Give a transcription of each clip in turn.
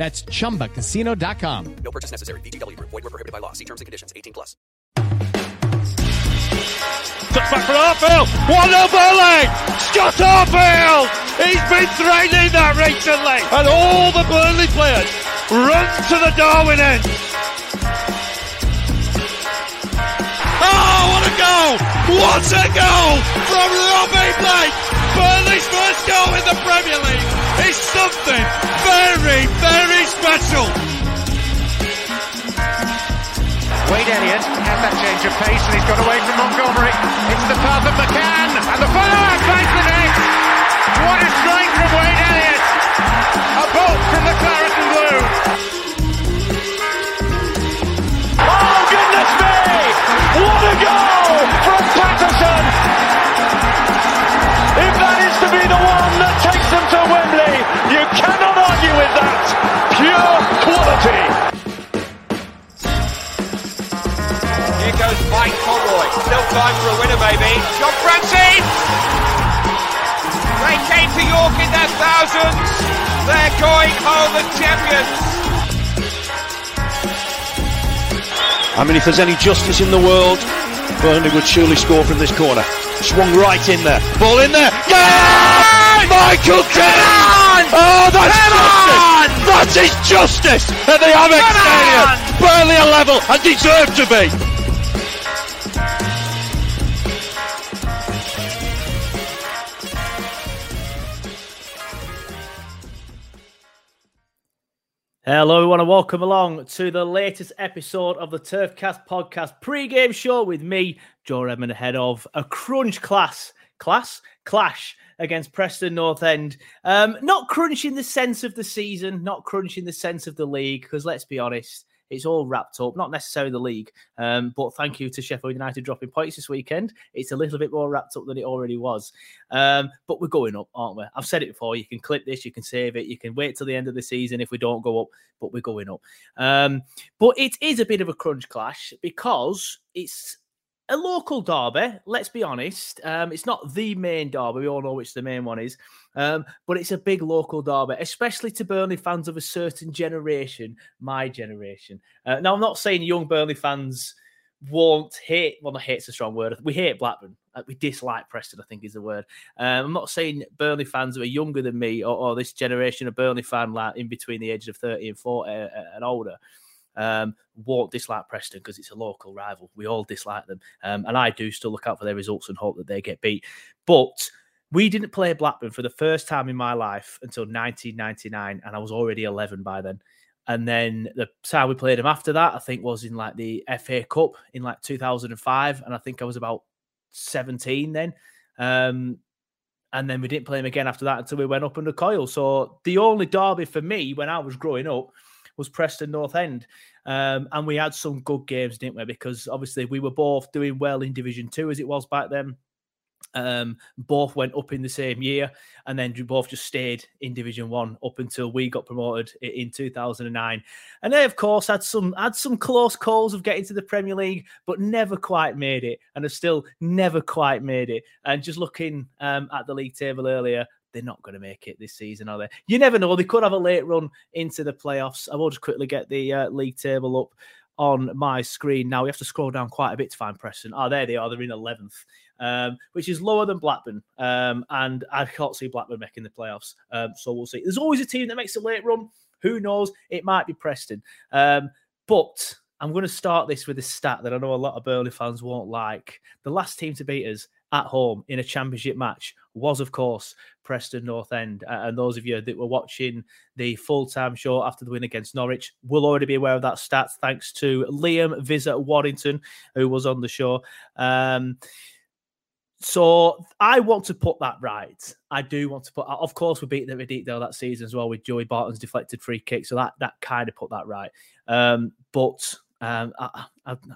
That's chumbacasino.com. No purchase necessary. VGW Group. Void were prohibited by law. See terms and conditions. 18 plus. back for Arfield. One up Burley. Scott Arfield. He's been training that recently. And all the Burnley players run to the Darwin end. Oh, what a goal! What a goal from Robbie Blake! Burnley's first goal in the Premier League is something very, very special. Wade Elliott has that change of pace and he's got away from Montgomery. It's Still time for a winner maybe. John Francis! They came to York in their thousands. They're going home as champions. I mean, if there's any justice in the world, Burnley would surely score from this corner. Swung right in there. Ball in there. Yeah! Michael Kennan! Oh, that's justice! That is justice at the Amex Stadium. Burnley are level and deserve to be. Hello, everyone, and welcome along to the latest episode of the Turfcast podcast pre-game show with me, Joe Redmond, ahead of a crunch class class clash against Preston North End. Um, not crunch in the sense of the season, not crunch in the sense of the league, because let's be honest, it's all wrapped up. Not necessarily the league, um, but thank you to Sheffield United dropping points this weekend. It's a little bit more wrapped up than it already was. Um, but we're going up, aren't we? I've said it before. You can clip this, you can save it, you can wait till the end of the season if we don't go up, but we're going up. Um, but it is a bit of a crunch clash because it's a local derby. Let's be honest. Um, it's not the main derby. We all know which the main one is. Um, but it's a big local derby, especially to Burnley fans of a certain generation, my generation. Uh, now, I'm not saying young Burnley fans won't hate. Well, not hate's a strong word. We hate Blackburn. Uh, we dislike Preston. I think is the word. Um, I'm not saying Burnley fans who are younger than me or, or this generation of Burnley fan, like in between the ages of 30 and 40 uh, and older um, won't dislike Preston because it's a local rival. We all dislike them. Um, and I do still look out for their results and hope that they get beat. But we didn't play Blackburn for the first time in my life until 1999, and I was already 11 by then. And then the time we played them after that, I think, was in like the FA Cup in like 2005. And I think I was about 17 then. Um, and then we didn't play them again after that until we went up under Coyle. So the only derby for me when I was growing up was Preston North End. Um, and we had some good games, didn't we? Because obviously we were both doing well in Division Two as it was back then. Um, both went up in the same year, and then both just stayed in Division One up until we got promoted in 2009. And they, of course, had some had some close calls of getting to the Premier League, but never quite made it, and have still never quite made it. And just looking um, at the league table earlier, they're not going to make it this season, are they? You never know. They could have a late run into the playoffs. I will just quickly get the uh, league table up on my screen now. We have to scroll down quite a bit to find Preston. Oh, there they are. They're in 11th um, which is lower than Blackburn. Um, and I can't see Blackburn making the playoffs. Um, so we'll see. There's always a team that makes a late run. Who knows? It might be Preston. Um, but I'm going to start this with a stat that I know a lot of Burnley fans won't like. The last team to beat us at home in a championship match was, of course, Preston North End. Uh, and those of you that were watching the full time show after the win against Norwich will already be aware of that stat, thanks to Liam Visit Warrington, who was on the show. Um, so I want to put that right. I do want to put. Of course, we beat at Deepdale that season as well with Joey Barton's deflected free kick. So that that kind of put that right. Um, but um, I,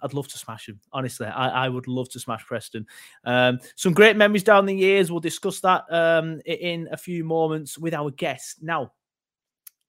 would love to smash him. Honestly, I, I, would love to smash Preston. Um, some great memories down the years. We'll discuss that um, in a few moments with our guest. Now,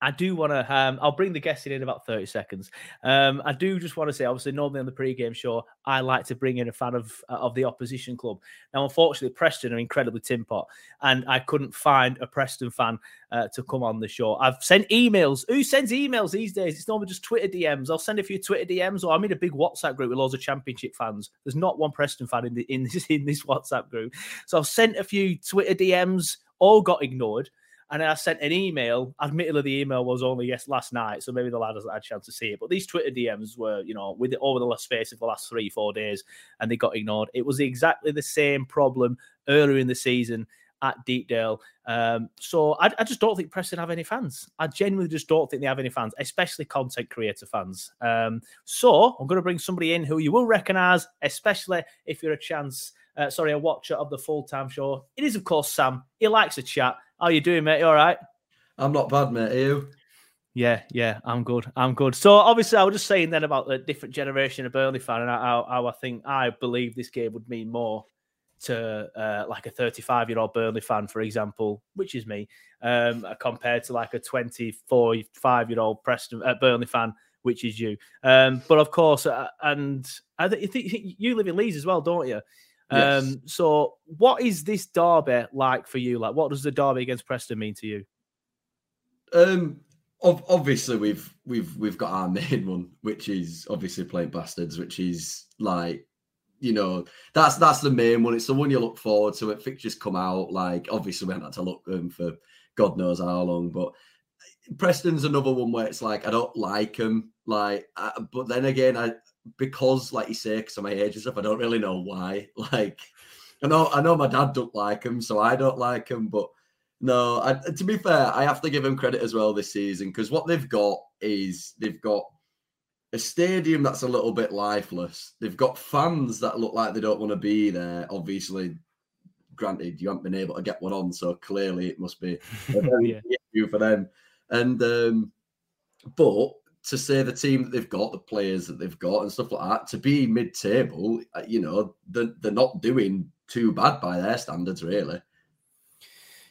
I do want to. Um, I'll bring the guest in in about thirty seconds. Um, I do just want to say, obviously, normally on the pre-game show, I like to bring in a fan of uh, of the opposition club. Now, unfortunately, Preston are incredibly tin pot, and I couldn't find a Preston fan uh, to come on the show. I've sent emails. Who sends emails these days? It's normally just Twitter DMs. I'll send a few Twitter DMs, or I'm in a big WhatsApp group with loads of Championship fans. There's not one Preston fan in the in this in this WhatsApp group, so I've sent a few Twitter DMs. All got ignored. And I sent an email. Admittedly, the email was only yes last night, so maybe the lad hasn't had a chance to see it. But these Twitter DMs were, you know, with over the last space of the last three, four days, and they got ignored. It was exactly the same problem earlier in the season at Deepdale. Um, so I, I, just don't think Preston have any fans. I genuinely just don't think they have any fans, especially content creator fans. Um, so I'm going to bring somebody in who you will recognise, especially if you're a chance. Uh, sorry, a watcher of the full time show. It is, of course, Sam. He likes a chat. How you doing, mate? You all right? I'm not bad, mate. Are you? Yeah, yeah, I'm good. I'm good. So obviously, I was just saying then about the different generation of Burnley fan and how, how I think I believe this game would mean more to uh, like a 35 year old Burnley fan, for example, which is me, um, compared to like a 24, five year old Preston uh, Burnley fan, which is you. Um, but of course, uh, and I think you live in Leeds as well, don't you? Yes. Um, so what is this derby like for you? Like, what does the derby against Preston mean to you? Um, obviously we've we've we've got our main one, which is obviously playing bastards, which is like you know that's that's the main one. It's the one you look forward to. It fixtures come out like obviously we haven't had to look them for God knows how long, but Preston's another one where it's like I don't like them, like, I, but then again I because, like you say, because of my age and stuff, I don't really know why. Like, I know, I know my dad don't like him, so I don't like him. But no, I, to be fair, I have to give him credit as well this season because what they've got is they've got a stadium that's a little bit lifeless. They've got fans that look like they don't want to be there. Obviously, granted, you haven't been able to get one on, so clearly it must be a very yeah. issue for them. And um, but to say the team that they've got, the players that they've got, and stuff like that, to be mid-table, uh, you know, they're, they're not doing too bad by their standards, really.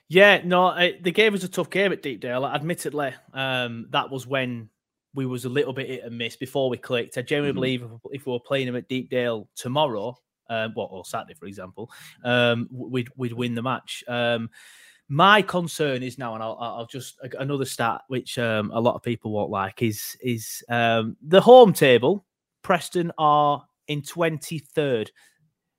Yeah, no, the game was a tough game at Deepdale. Admittedly, um, that was when we was a little bit hit and miss before we clicked. I genuinely mm-hmm. believe if, if, we were playing them at Deepdale tomorrow, um, well, or Saturday, for example, um, we'd we'd win the match. Um, my concern is now, and I'll, I'll just another stat which um, a lot of people won't like is is um, the home table. Preston are in twenty third.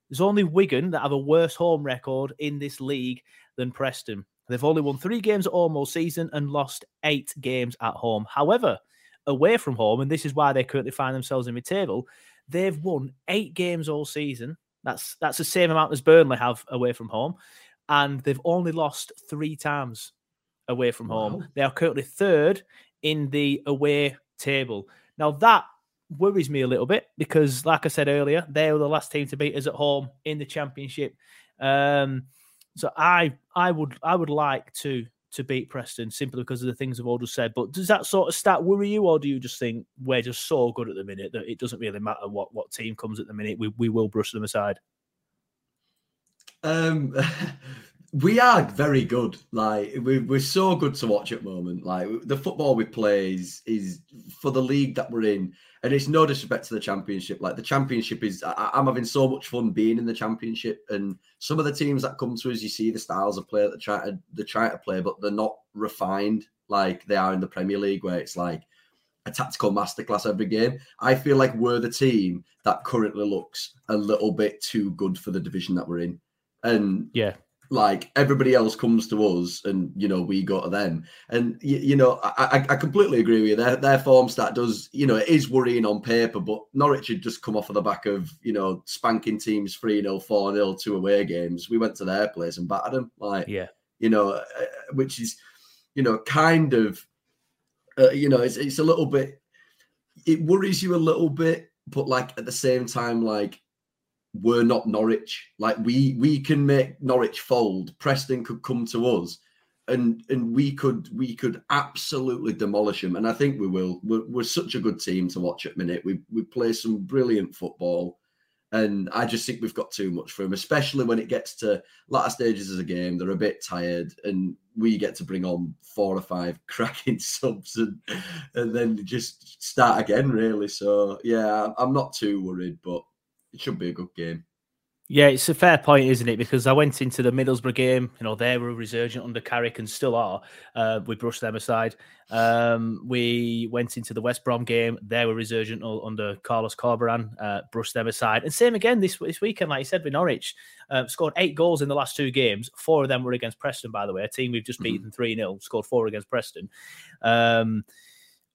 There's only Wigan that have a worse home record in this league than Preston. They've only won three games at home all season and lost eight games at home. However, away from home, and this is why they currently find themselves in the table, they've won eight games all season. That's that's the same amount as Burnley have away from home and they've only lost three times away from home. Wow. They are currently third in the away table. Now that worries me a little bit because, like I said earlier, they were the last team to beat us at home in the championship. Um, so I I would I would like to to beat Preston simply because of the things I've all just said. But does that sort of stat worry you, or do you just think we're just so good at the minute that it doesn't really matter what what team comes at the minute? We we will brush them aside. Um, we are very good. Like we, we're so good to watch at the moment. Like the football we play is, is for the league that we're in, and it's no disrespect to the championship. Like the championship is, I, am having so much fun being in the championship, and some of the teams that come to us, you see the styles of play that they try to they try to play, but they're not refined like they are in the Premier League, where it's like a tactical masterclass every game. I feel like we're the team that currently looks a little bit too good for the division that we're in. And yeah, like everybody else comes to us and you know we go to them. And you, you know I, I completely agree with you. Their, their form stat does you know it is worrying on paper but norwich had just come off of the back of you know spanking teams 3-0 4-0 two away games. We went to their place and battered them like yeah. you know uh, which is you know kind of uh, you know it's, it's a little bit it worries you a little bit but like at the same time like we're not Norwich. Like we we can make Norwich fold. Preston could come to us, and and we could we could absolutely demolish them. And I think we will. We're, we're such a good team to watch at minute. We we play some brilliant football, and I just think we've got too much for them. Especially when it gets to latter stages of the game, they're a bit tired, and we get to bring on four or five cracking subs and and then just start again. Really. So yeah, I'm not too worried, but it should be a good game. Yeah, it's a fair point, isn't it? Because I went into the Middlesbrough game, you know, they were resurgent under Carrick and still are. Uh, we brushed them aside. Um, we went into the West Brom game, they were resurgent under Carlos Corberán, uh, brushed them aside. And same again this, this weekend, like you said, with Norwich. Uh, scored eight goals in the last two games. Four of them were against Preston, by the way, a team we've just mm-hmm. beaten 3 0, scored four against Preston. Um,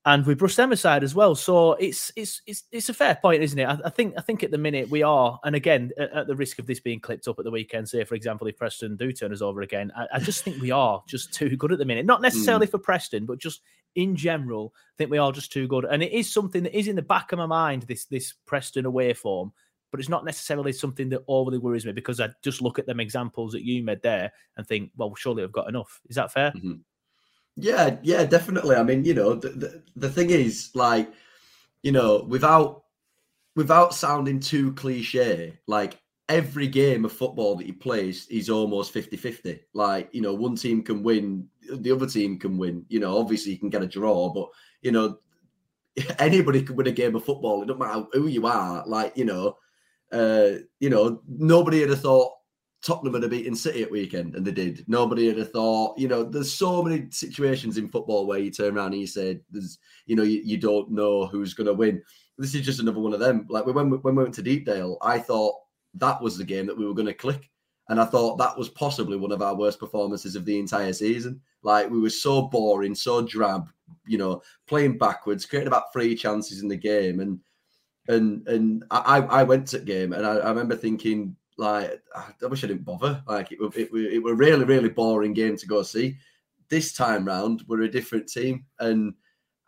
and we brushed them aside as well. So it's it's it's it's a fair point, isn't it? I, I think I think at the minute we are, and again, at, at, the risk of this being clipped up at the weekend, say for example, if Preston do turn us over again, I, I just think we are just too good at the minute. Not necessarily mm. for Preston, but just in general, I think we are just too good. And it is something that is in the back of my mind. This this Preston away form. But it's not necessarily something that overly worries me because I just look at them examples that you made there and think, well, surely I've got enough. Is that fair? Mm-hmm. Yeah, yeah, definitely. I mean, you know, the, the, the thing is, like, you know, without without sounding too cliche, like every game of football that he plays is almost 50-50. Like, you know, one team can win, the other team can win. You know, obviously you can get a draw, but you know, anybody can win a game of football. It doesn't matter who you are. Like, you know, uh, you know, nobody had thought Tottenham would have beaten City at weekend, and they did. Nobody would have thought, you know, there's so many situations in football where you turn around and you say, there's, you know, you, you don't know who's going to win. This is just another one of them. Like when we, when we went to Deepdale, I thought that was the game that we were going to click. And I thought that was possibly one of our worst performances of the entire season. Like we were so boring, so drab, you know, playing backwards, creating about three chances in the game. And and and I, I went to the game and I, I remember thinking, like, I wish I didn't bother. Like, it, it, it, it were really, really boring game to go see. This time round, we're a different team, and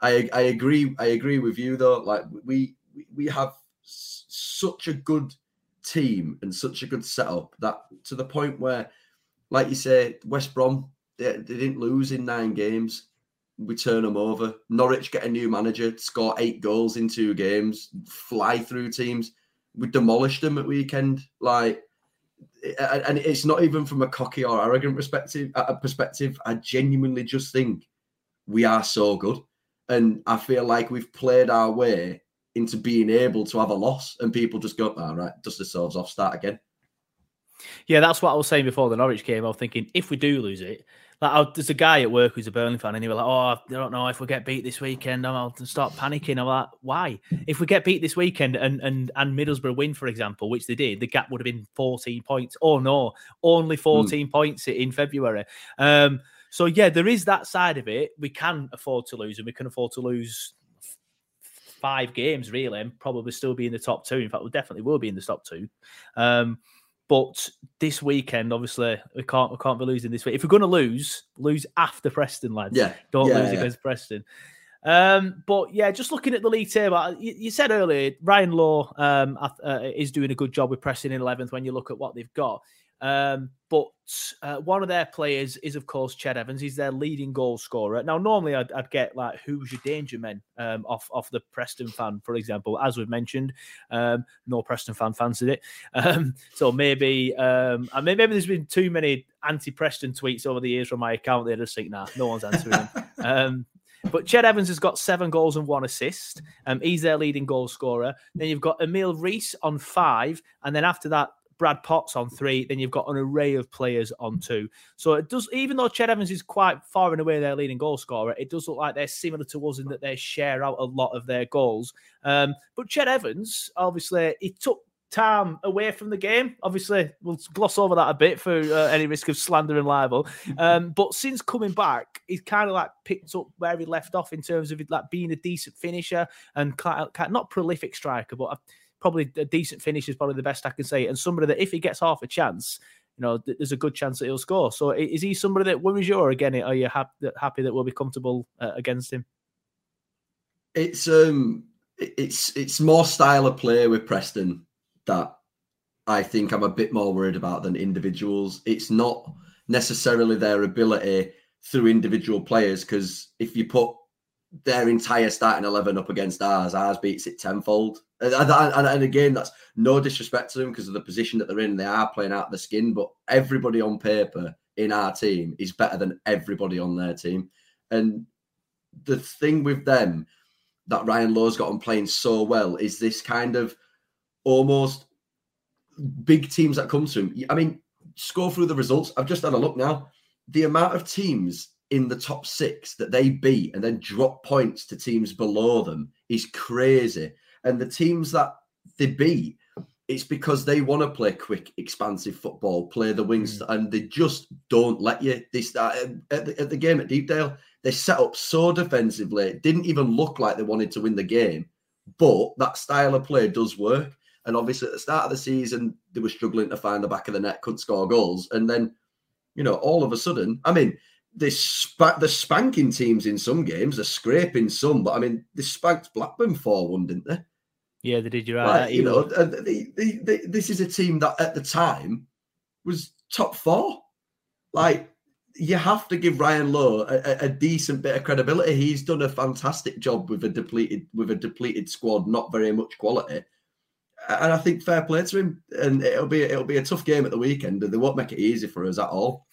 I, I agree. I agree with you though. Like, we we have such a good team and such a good setup that to the point where, like you say, West Brom they, they didn't lose in nine games. We turn them over. Norwich get a new manager, score eight goals in two games, fly through teams we demolished them at weekend. Like, and it's not even from a cocky or arrogant perspective. A perspective, I genuinely just think we are so good, and I feel like we've played our way into being able to have a loss, and people just go, "All right, dust themselves off, start again." Yeah, that's what I was saying before the Norwich game. I was thinking if we do lose it, like I, there's a guy at work who's a Burnley fan, and he was like, "Oh, I don't know if we get beat this weekend, I'll start panicking." I'm like, "Why? If we get beat this weekend and and and Middlesbrough win, for example, which they did, the gap would have been 14 points. Oh no, only 14 mm. points in February." Um, so yeah, there is that side of it. We can afford to lose, and we can afford to lose five games really, and probably still be in the top two. In fact, we definitely will be in the top two. Um, but this weekend, obviously, we can't we can't be losing this week. If we're going to lose, lose after Preston, lads. Yeah, don't yeah, lose yeah. against Preston. Um, but yeah, just looking at the league table, you, you said earlier Ryan Lowe um, uh, is doing a good job with Preston in eleventh. When you look at what they've got, Um, but uh, one of their players is, of course, Ched Evans. He's their leading goal scorer. Now, normally I'd, I'd get like, who's your danger men um, off, off the Preston fan, for example. As we've mentioned, um, no Preston fan fancied it. Um, so maybe, um, and maybe there's been too many anti Preston tweets over the years from my account. They're just think, nah, no one's answering them. Um, but Ched Evans has got seven goals and one assist. Um, he's their leading goal scorer. Then you've got Emil Riis on five. And then after that, Brad Potts on three, then you've got an array of players on two. So it does, even though Ched Evans is quite far and away their leading goal scorer, it does look like they're similar to us in that they share out a lot of their goals. Um, but Ched Evans, obviously, he took time away from the game. Obviously, we'll gloss over that a bit for uh, any risk of slander and libel. Um, but since coming back, he's kind of like picked up where he left off in terms of like being a decent finisher and kind of, not prolific striker, but probably a decent finish is probably the best I can say. And somebody that if he gets half a chance, you know, there's a good chance that he'll score. So is he somebody that worries you, or again, are you happy, that we'll be comfortable uh, against him? It's um, it's it's more style of play with Preston that I think I'm a bit more worried about than individuals. It's not necessarily their ability through individual players because if you put their entire starting 11 up against ours, ours beats it tenfold. And, and, and again, that's no disrespect to them because of the position that they're in. They are playing out the skin, but everybody on paper in our team is better than everybody on their team. And the thing with them that Ryan Lowe's got on playing so well is this kind of almost big teams that come to him. I mean, score through the results. I've just had a look now. The amount of teams in the top six that they beat and then drop points to teams below them is crazy. And the teams that they beat, it's because they want to play quick, expansive football, play the wings, mm. and they just don't let you. They start at the, at the game at Deepdale. They set up so defensively, it didn't even look like they wanted to win the game. But that style of play does work. And obviously, at the start of the season, they were struggling to find the back of the net, couldn't score goals. And then, you know, all of a sudden, I mean, they sp- the spanking teams in some games, they're scraping some, but I mean, they spanked Blackburn 4 1, didn't they? Yeah, they did. You're right. Like, you know, the, the, the, this is a team that at the time was top four. Like, you have to give Ryan Lowe a, a, decent bit of credibility. He's done a fantastic job with a depleted with a depleted squad, not very much quality. And I think fair play to him. And it'll be it'll be a tough game at the weekend, and they won't make it easy for us at all.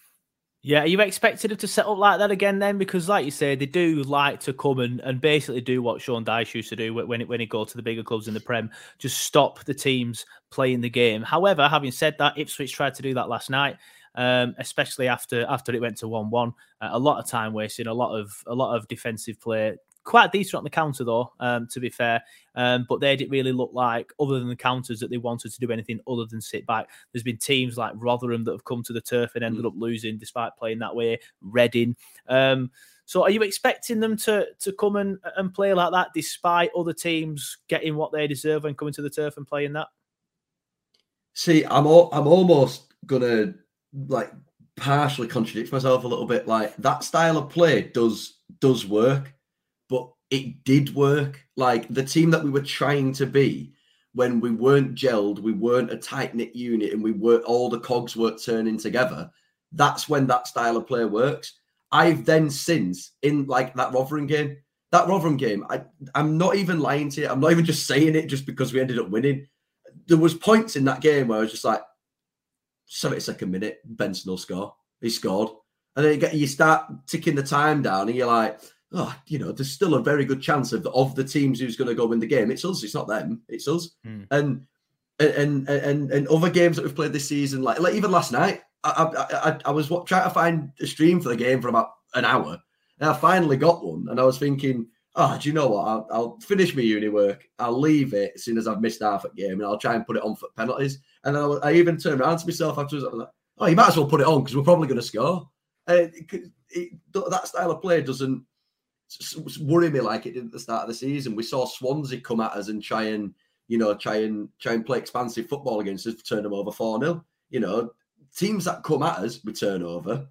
Yeah, are you expected them to set up like that again then? Because, like you say, they do like to come and, and basically do what Sean Dyche used to do when it, when he go to the bigger clubs in the Prem, just stop the teams playing the game. However, having said that, Ipswich tried to do that last night, um, especially after after it went to one one. Uh, a lot of time wasting, a lot of a lot of defensive play, quite decent on the counter though, um, to be fair. Um, but they didn't really look like, other than the counters, that they wanted to do anything other than sit back. There's been teams like Rotherham that have come to the turf and ended mm. up losing despite playing that way. Reading. Um, so are you expecting them to to come and, and play like that despite other teams getting what they deserve and coming to the turf and playing that? See, I'm all, I'm almost gonna like partially contradict myself a little bit. Like that style of play does does work it did work. Like the team that we were trying to be when we weren't gelled, we weren't a tight knit unit, and we were all the cogs weren't turning together. That's when that style of play works. I've then since in like that Rotherham game, that Rotherham game, I, I'm not even lying to you. I'm not even just saying it just because we ended up winning. There was points in that game where I was just like, 72nd minute, Benson will score. He scored. And then you, get, you start ticking the time down and you're like, oh, you know, there's still a very good chance of of the teams who's going to go win the game. It's us. It's not them. It's us. Mm. And and and and other games that we've played this season, like like even last night, I I, I, I was trying to find a stream for the game for about an hour, and I finally got one. And I was thinking, oh, do you know what? I'll, I'll finish my uni work. I'll leave it as soon as I've missed half a game, and I'll try and put it on for penalties. And then I, I even turned around to myself afterwards. I was like, oh, you might as well put it on because we're probably going to score. And it, it, that style of play doesn't worry me like it did at the start of the season. We saw Swansea come at us and try and you know try and try and play expansive football against us, turn them over four 0 You know, teams that come at us we turn over,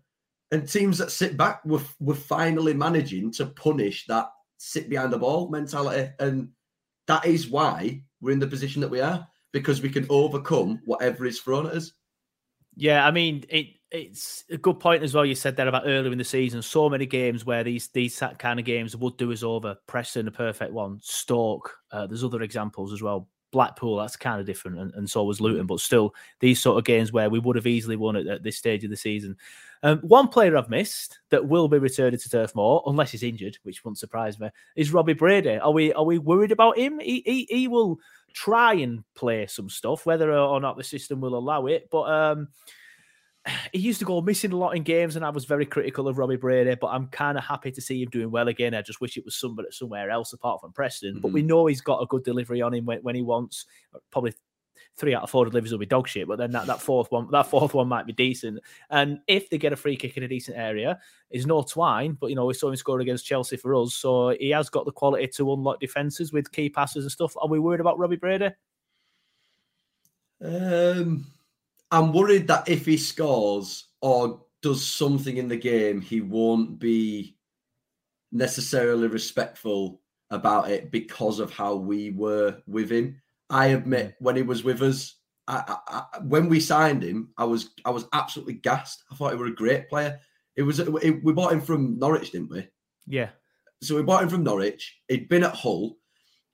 and teams that sit back we're, we're finally managing to punish that sit behind the ball mentality, and that is why we're in the position that we are because we can overcome whatever is thrown at us. Yeah, I mean it. It's a good point as well. You said that about earlier in the season. So many games where these these kind of games would do us over. Preston, a perfect one. Stoke. Uh, there's other examples as well. Blackpool, that's kind of different, and, and, so was Luton. But still, these sort of games where we would have easily won it at this stage of the season. Um, one player I've missed that will be returning to Turf Moor, unless he's injured, which wouldn't surprise me, is Robbie Brady. Are we are we worried about him? He, he, he will try and play some stuff, whether or not the system will allow it. But um, he used to go missing a lot in games, and I was very critical of Robbie Brady. But I'm kind of happy to see him doing well again. I just wish it was somebody somewhere else apart from Preston. Mm-hmm. But we mm-hmm. know he's got a good delivery on him when, when he wants. Probably three out of four deliveries will be dog shit, but then that, that fourth one, that fourth one might be decent. And if they get a free kick in a decent area, is no twine, but you know we saw him score against Chelsea for us, so he has got the quality to unlock defenses with key passes and stuff. Are we worried about Robbie Brady? Um, I'm worried that if he scores or does something in the game, he won't be necessarily respectful about it because of how we were with him. I admit, mm. when he was with us, I, I, I, when we signed him, I was I was absolutely gassed. I thought he was a great player. It was it, we bought him from Norwich, didn't we? Yeah. So we bought him from Norwich. He'd been at Hull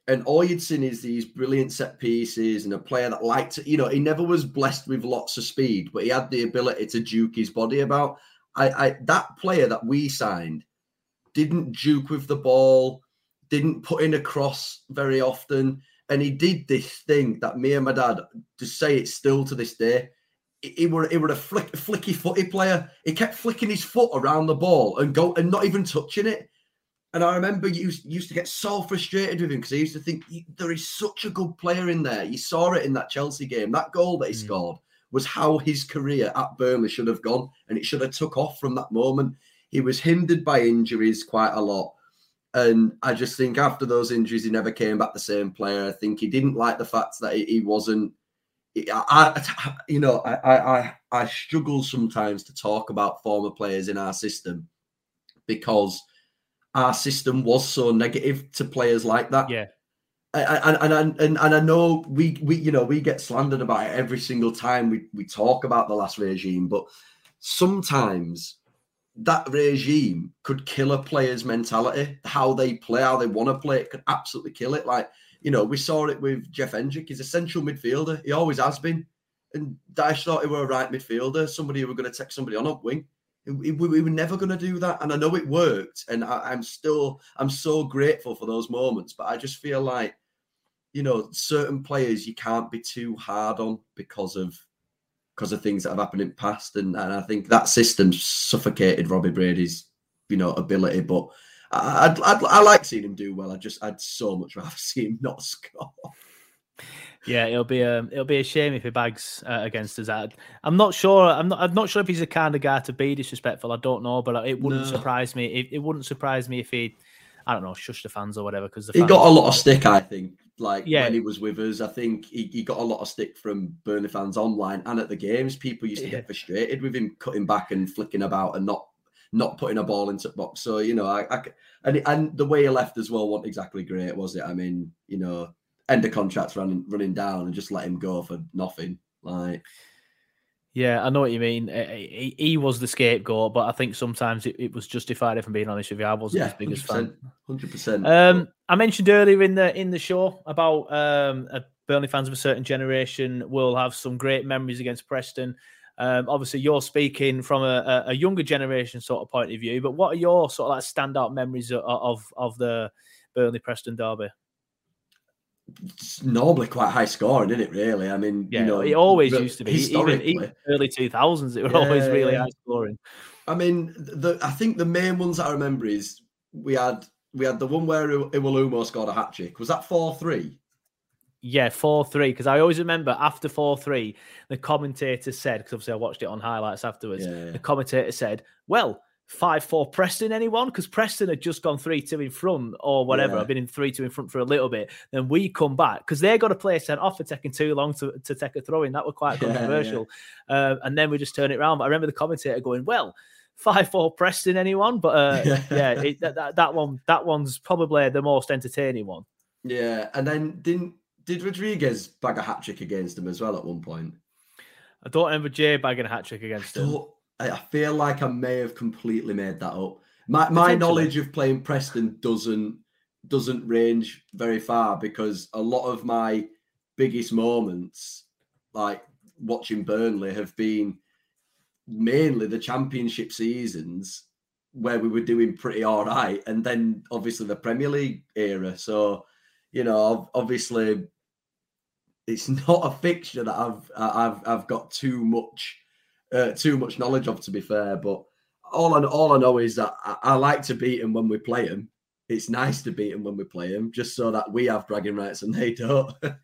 and all you'd seen is these brilliant set pieces and a player that liked to, you know, he never was blessed with lots of speed, but he had the ability to juke his body about. I, I that player that we signed didn't juke with the ball, didn't put in a cross very often, and he did this thing that me and my dad just say it still to this day. He were he were a flick, flicky footy player. He kept flicking his foot around the ball and go and not even touching it. And I remember you used to get so frustrated with him because I used to think there is such a good player in there. You saw it in that Chelsea game. That goal that he mm. scored was how his career at Burnley should have gone, and it should have took off from that moment. He was hindered by injuries quite a lot, and I just think after those injuries, he never came back the same player. I think he didn't like the fact that he wasn't. I, you know, I, I I struggle sometimes to talk about former players in our system because our system was so negative to players like that. Yeah. And and, and and and I know we we you know we get slandered about it every single time we we talk about the last regime, but sometimes that regime could kill a player's mentality, how they play, how they want to play. It could absolutely kill it. Like you know, we saw it with Jeff Hendrick. He's a central midfielder. He always has been. And Dyche thought he were a right midfielder, somebody who were going to take somebody on up wing. We, we were never going to do that, and I know it worked, and I, I'm still I'm so grateful for those moments. But I just feel like, you know, certain players you can't be too hard on because of because of things that have happened in past, and, and I think that system suffocated Robbie Brady's you know ability. But I'd, I'd, I like seeing him do well. I just I'd so much rather see him not score. Yeah, it'll be a um, it'll be a shame if he bags uh, against us. I, am not sure. I'm not. I'm not sure if he's the kind of guy to be disrespectful. I don't know, but it wouldn't no. surprise me. It, it, wouldn't surprise me if he, I don't know, shush the fans or whatever. Because he got a lot of stick. I think. Like yeah. when he was with us, I think he, he got a lot of stick from Burnley fans online and at the games. People used to get frustrated with him cutting back and flicking about and not not putting a ball into the box. So you know, I, I and and the way he left as well wasn't exactly great, was it? I mean, you know end of contracts running running down and just let him go for nothing. Like, yeah, I know what you mean. He, he was the scapegoat, but I think sometimes it, it, was justified. If I'm being honest with you, I wasn't yeah, his biggest 100%, fan. Hundred percent. Um, I mentioned earlier in the in the show about um, Burnley fans of a certain generation will have some great memories against Preston. Um, obviously, you're speaking from a, a, younger generation sort of point of view, but what are your sort of like standout memories of of, of the Burnley Preston derby? Normally quite high scoring, isn't it? Really, I mean, yeah, you know, it always used to be. Even, even early two thousands, it were yeah, always really high scoring. I mean, the I think the main ones I remember is we had we had the one where Iwelumo scored a hat trick. Was that four three? Yeah, four three. Because I always remember after four three, the commentator said, because obviously I watched it on highlights afterwards. Yeah, yeah. The commentator said, "Well, five four Preston anyone because Preston had just gone three two in front or whatever. Yeah. I've been in three two in front for a little bit. Then we come back because they got a play sent off for taking too long to, to take a throw in. That was quite controversial. Yeah, yeah. Uh, and then we just turn it around. But I remember the commentator going, "Well." Five four Preston, anyone? But uh, yeah, it, that, that that one that one's probably the most entertaining one. Yeah, and then didn't did Rodriguez bag a hat trick against them as well at one point? I don't remember Jay bagging a hat trick against him. I feel like I may have completely made that up. My my knowledge of playing Preston doesn't doesn't range very far because a lot of my biggest moments, like watching Burnley, have been mainly the championship seasons where we were doing pretty all right, and then obviously the Premier League era. So, you know, obviously, it's not a fixture that I've I've I've got too much uh, too much knowledge of, to be fair. But all I all I know is that I, I like to beat them when we play them. It's nice to beat them when we play them, just so that we have bragging rights and they don't.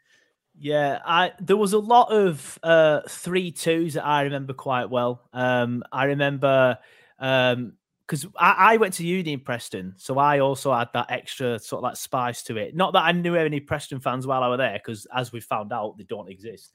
Yeah, I there was a lot of uh three twos that I remember quite well. Um I remember um because I, I went to uni in Preston, so I also had that extra sort of like spice to it. Not that I knew any Preston fans while I were there, because as we found out, they don't exist.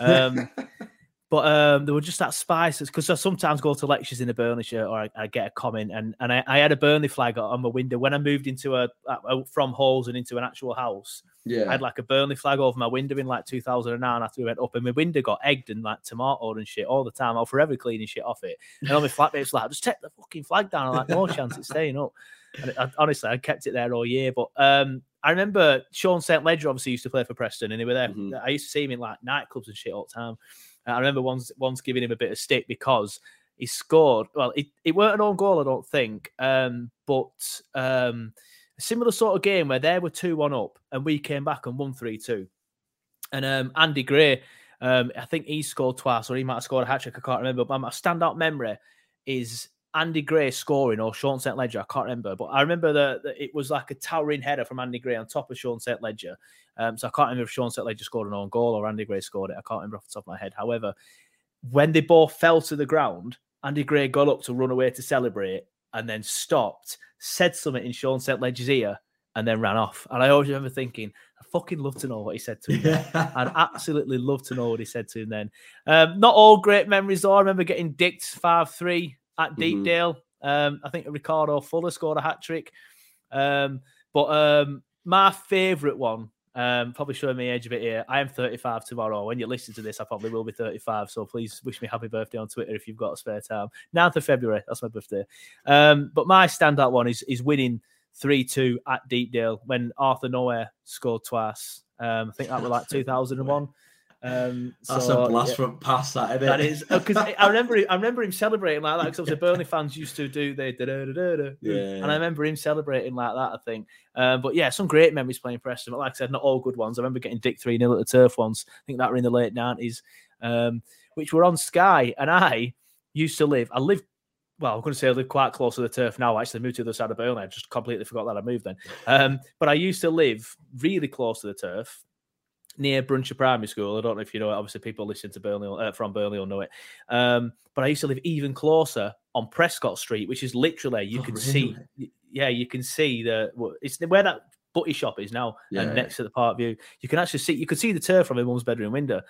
Um But um, there were just that spice because I sometimes go to lectures in a Burnley shirt or I, I get a comment, and, and I, I had a Burnley flag on my window when I moved into a, a from halls and into an actual house. Yeah. I had like a Burnley flag over my window in like 2009 after we went up, and my window got egged and like tomatoed and shit all the time. I'll forever cleaning shit off it. And on my flatmates like, just take the fucking flag down. I'm like, no chance it's staying up. And I, honestly, I kept it there all year. But um, I remember Sean St. Ledger obviously used to play for Preston, and they were there. I used to see him in like nightclubs and shit all the time. I remember once once giving him a bit of stick because he scored. Well, it, it weren't an own goal, I don't think. Um, but um, a similar sort of game where they were 2 1 up and we came back and won 3 2. And um, Andy Gray, um, I think he scored twice or he might have scored a hat trick. I can't remember. But my standout memory is Andy Gray scoring or Sean St. Ledger. I can't remember. But I remember that it was like a towering header from Andy Gray on top of Sean St. Ledger. Um, so I can't remember if Sean St. Ledger scored an own goal or Andy Gray scored it. I can't remember off the top of my head. However, when they both fell to the ground, Andy Gray got up to run away to celebrate and then stopped, said something in Sean St. Ledger's ear, and then ran off. And I always remember thinking, I fucking love to know what he said to him. then. I'd absolutely love to know what he said to him then. Um, not all great memories though. I remember getting dicked 5 3 at Deepdale. Um, I think Ricardo Fuller scored a hat trick. Um, but um, my favourite one, um, probably showing my age a bit here. I am 35 tomorrow. When you listen to this, I probably will be 35. So please wish me happy birthday on Twitter if you've got a spare time. 9th of February, that's my birthday. Um, but my standout one is is winning 3 2 at Deepdale when Arthur Gnohere scored twice. Um, I think that was like 2001. Um, That's so, a blast yeah. from past that, isn't it? That is because I remember I remember him celebrating like that because obviously Burnley fans used to do the da da da da da, Yeah. and I remember him celebrating like that. I think, um, but yeah, some great memories playing Preston. But like I said, not all good ones. I remember getting Dick three 0 at the turf once. I think that were in the late nineties, um, which were on Sky, and I used to live. I lived. Well, I'm going to say I live quite close to the turf now. I actually moved to the other side of Burnley. I just completely forgot that I moved then. Um, but I used to live really close to the turf near Brunshaw Primary School. I don't know if you know it. Obviously, people listening to Burnley uh, from Burnley will know it. Um, but I used to live even closer on Prescott Street, which is literally you Oh, can see. Yeah, you can see the it's where that butty shop is now, Yeah, and next to the Park View. You can actually see you could see the turf from my mum's bedroom window.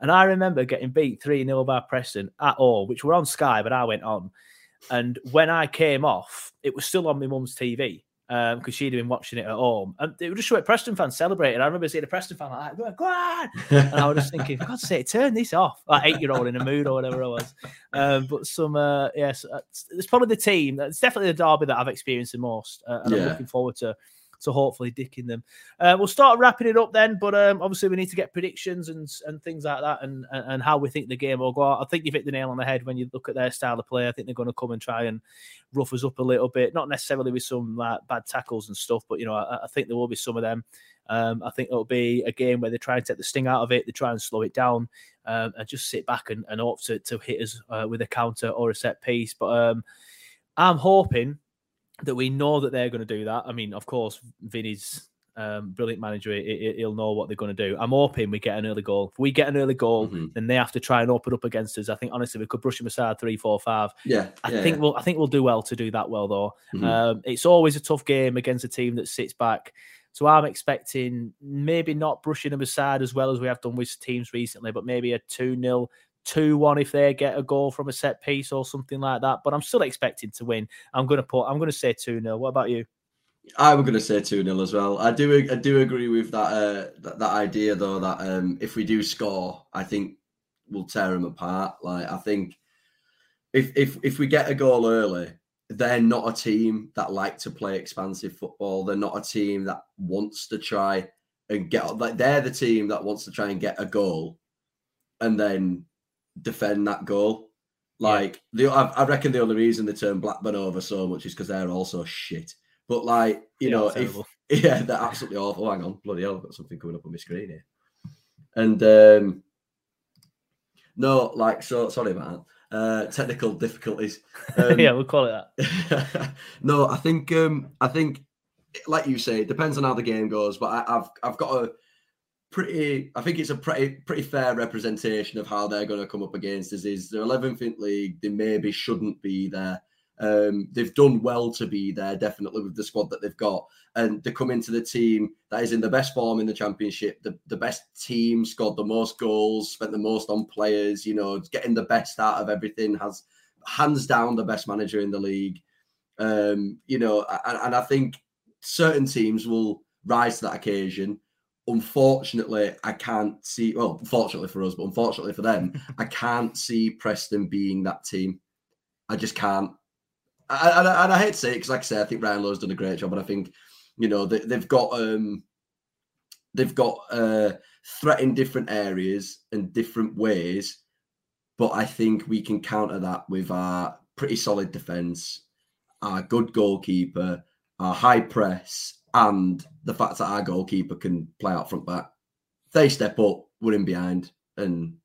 And I remember getting beat 3 0 by Preston at all, which were on Sky, but I went on. And when I came off, it was still on my mum's TV because she'd been watching it at home. And it was just showing Preston fans celebrating. I remember seeing a Preston fan like, that, go on. and I was just thinking, God's sake, turn this off. Like eight year old in a mood or whatever it was. Um, but some, uh, yes, uh, it's, it's probably the team. It's definitely the derby that I've experienced the most. Uh, and I'm looking forward to. So hopefully dicking them. Uh, we'll start wrapping it up then, but um, obviously we need to get predictions and and things like that, and, and how we think the game will go. I think you've hit the nail on the head when you look at their style of play. I think they're going to come and try and rough us up a little bit, not necessarily with some like bad tackles and stuff, but you know I, I think there will be some of them. Um, I think it'll be a game where they try and take the sting out of it, they try and slow it down, um, and just sit back and, and hope to, to hit us uh, with a counter or a set piece. But um, I'm hoping that we know that they're going to do that. I mean, of course, Vinny's um, brilliant manager. he- he- He'll know what they're going to do. I'm hoping we get an early goal. If we get an early goal, Mm-hmm. then they have to try and open up against us. I think honestly, we could brush them aside three, four, five. Yeah, I yeah, think yeah. we'll. I think we'll do well to do that well, though. Mhm. Um, it's always a tough game against a team that sits back. So I'm expecting maybe not brushing them aside as well as we have done with teams recently, but maybe a 2 0, 2 1 if they get a goal from a set piece or something like that. But I'm still expecting to win. I'm to put, I'm to say 2 0. What about you? I'm going to say 2 0 as well. I do I do agree with that, uh, that that idea though that um, if we do score, I think we'll tear them apart. Like I think if if if we get a goal early, they're not a team that like to play expansive football. They're not a team that wants to try and get like they're the team that wants to try and get a goal and then defend that goal. Like the I, I reckon the only reason they turn Blackburn over so much is because they're also shit. But like you Yeah, know, if yeah, they're absolutely awful. Hang on, bloody hell, I've got something coming up on my screen here. And um no, like so sorry about that. Uh technical difficulties. Um, yeah, we'll call it that. no, I think um I think like you say, it depends on how the game goes, but I, I've I've got a pretty I think it's a pretty pretty fair representation of how they're going to come up against us. Is they're 11th in league, they maybe shouldn't be there. Um, they've done well to be there, definitely with the squad that they've got, and they come into the team that is in the best form in the championship, the, the best team, scored the most goals, spent the most on players, you know, getting the best out of everything, has hands down the best manager in the league. Um, you know, and, and I think certain teams will rise to that occasion. Unfortunately, I can't see. Well, fortunately for us, but unfortunately for them, I can't see Preston being that team. I just can't. I, and, I, and I hate to say it because, like I say, I think Ryan Lowe's done a great job, and I think you know they, they've got um they've got uh threat in different areas and different ways, but I think we can counter that with our pretty solid defense, our good goalkeeper, our high press, and the fact that our goalkeeper can play out front back. They step up, we're in behind, and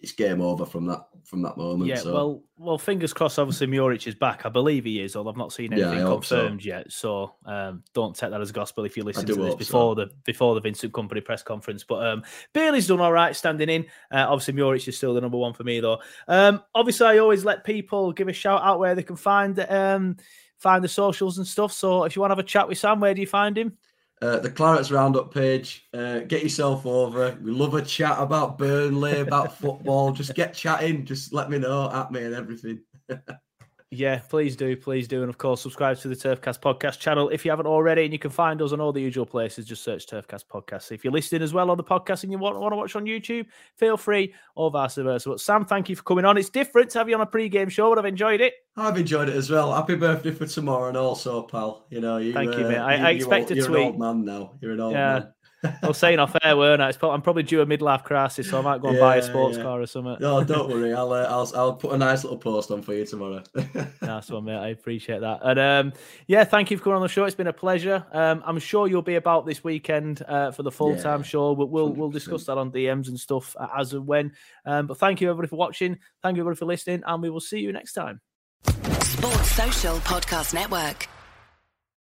it's game over from that from that moment. Yeah, so. well, well, fingers crossed. Obviously, Muric is back. I believe he is, although I've not seen Yeah, anything so. confirmed yet. So um, don't take that as gospel if you listen to this hope so. before the before the Vincent Kompany press conference. But um, Bailey's done all right standing in. Uh, obviously, Muric is still the number one for me, though. Um, obviously, I always let people give a shout out where they can find um, find the socials and stuff. So if you want to have a chat with Sam, where do you find him? Uh, the Clarets Roundup page. Uh, get yourself over. We love a chat about Burnley, about football. Just get chatting. Just let me know at me and everything. Yeah, please do, please do, and of course, subscribe to the Turfcast podcast channel if you haven't already. And you can find us on all the usual places. Just search Turfcast podcast. If you're listening as well on the podcast and you want, want to watch on YouTube, feel free, or vice versa. But Sam, thank you for coming on. It's different to have you on a pre-game show, but I've enjoyed it. I've enjoyed it as well. Happy birthday for tomorrow, and also, pal. You know, you. Thank you, uh, mate. I- you- I you expect old- a You're an tweet. old man now. You're an old Yeah. man. I was saying off air, weren't I? It's pro- I'm probably due a midlife crisis, so I might go and buy a sports yeah. car or something. No, don't worry. I'll, uh, I'll I'll put a nice little post on for you tomorrow. Nice one, mate. I appreciate that. And um, yeah, thank you for coming on the show. It's been a pleasure. Um, I'm sure you'll be about this weekend uh, for the full time Yeah, show. But we'll we'll discuss that on DMs and stuff uh, as and when. Um, but thank you everybody for watching. Thank you everybody for listening, and we will see you next time. Sports Social Podcast Network.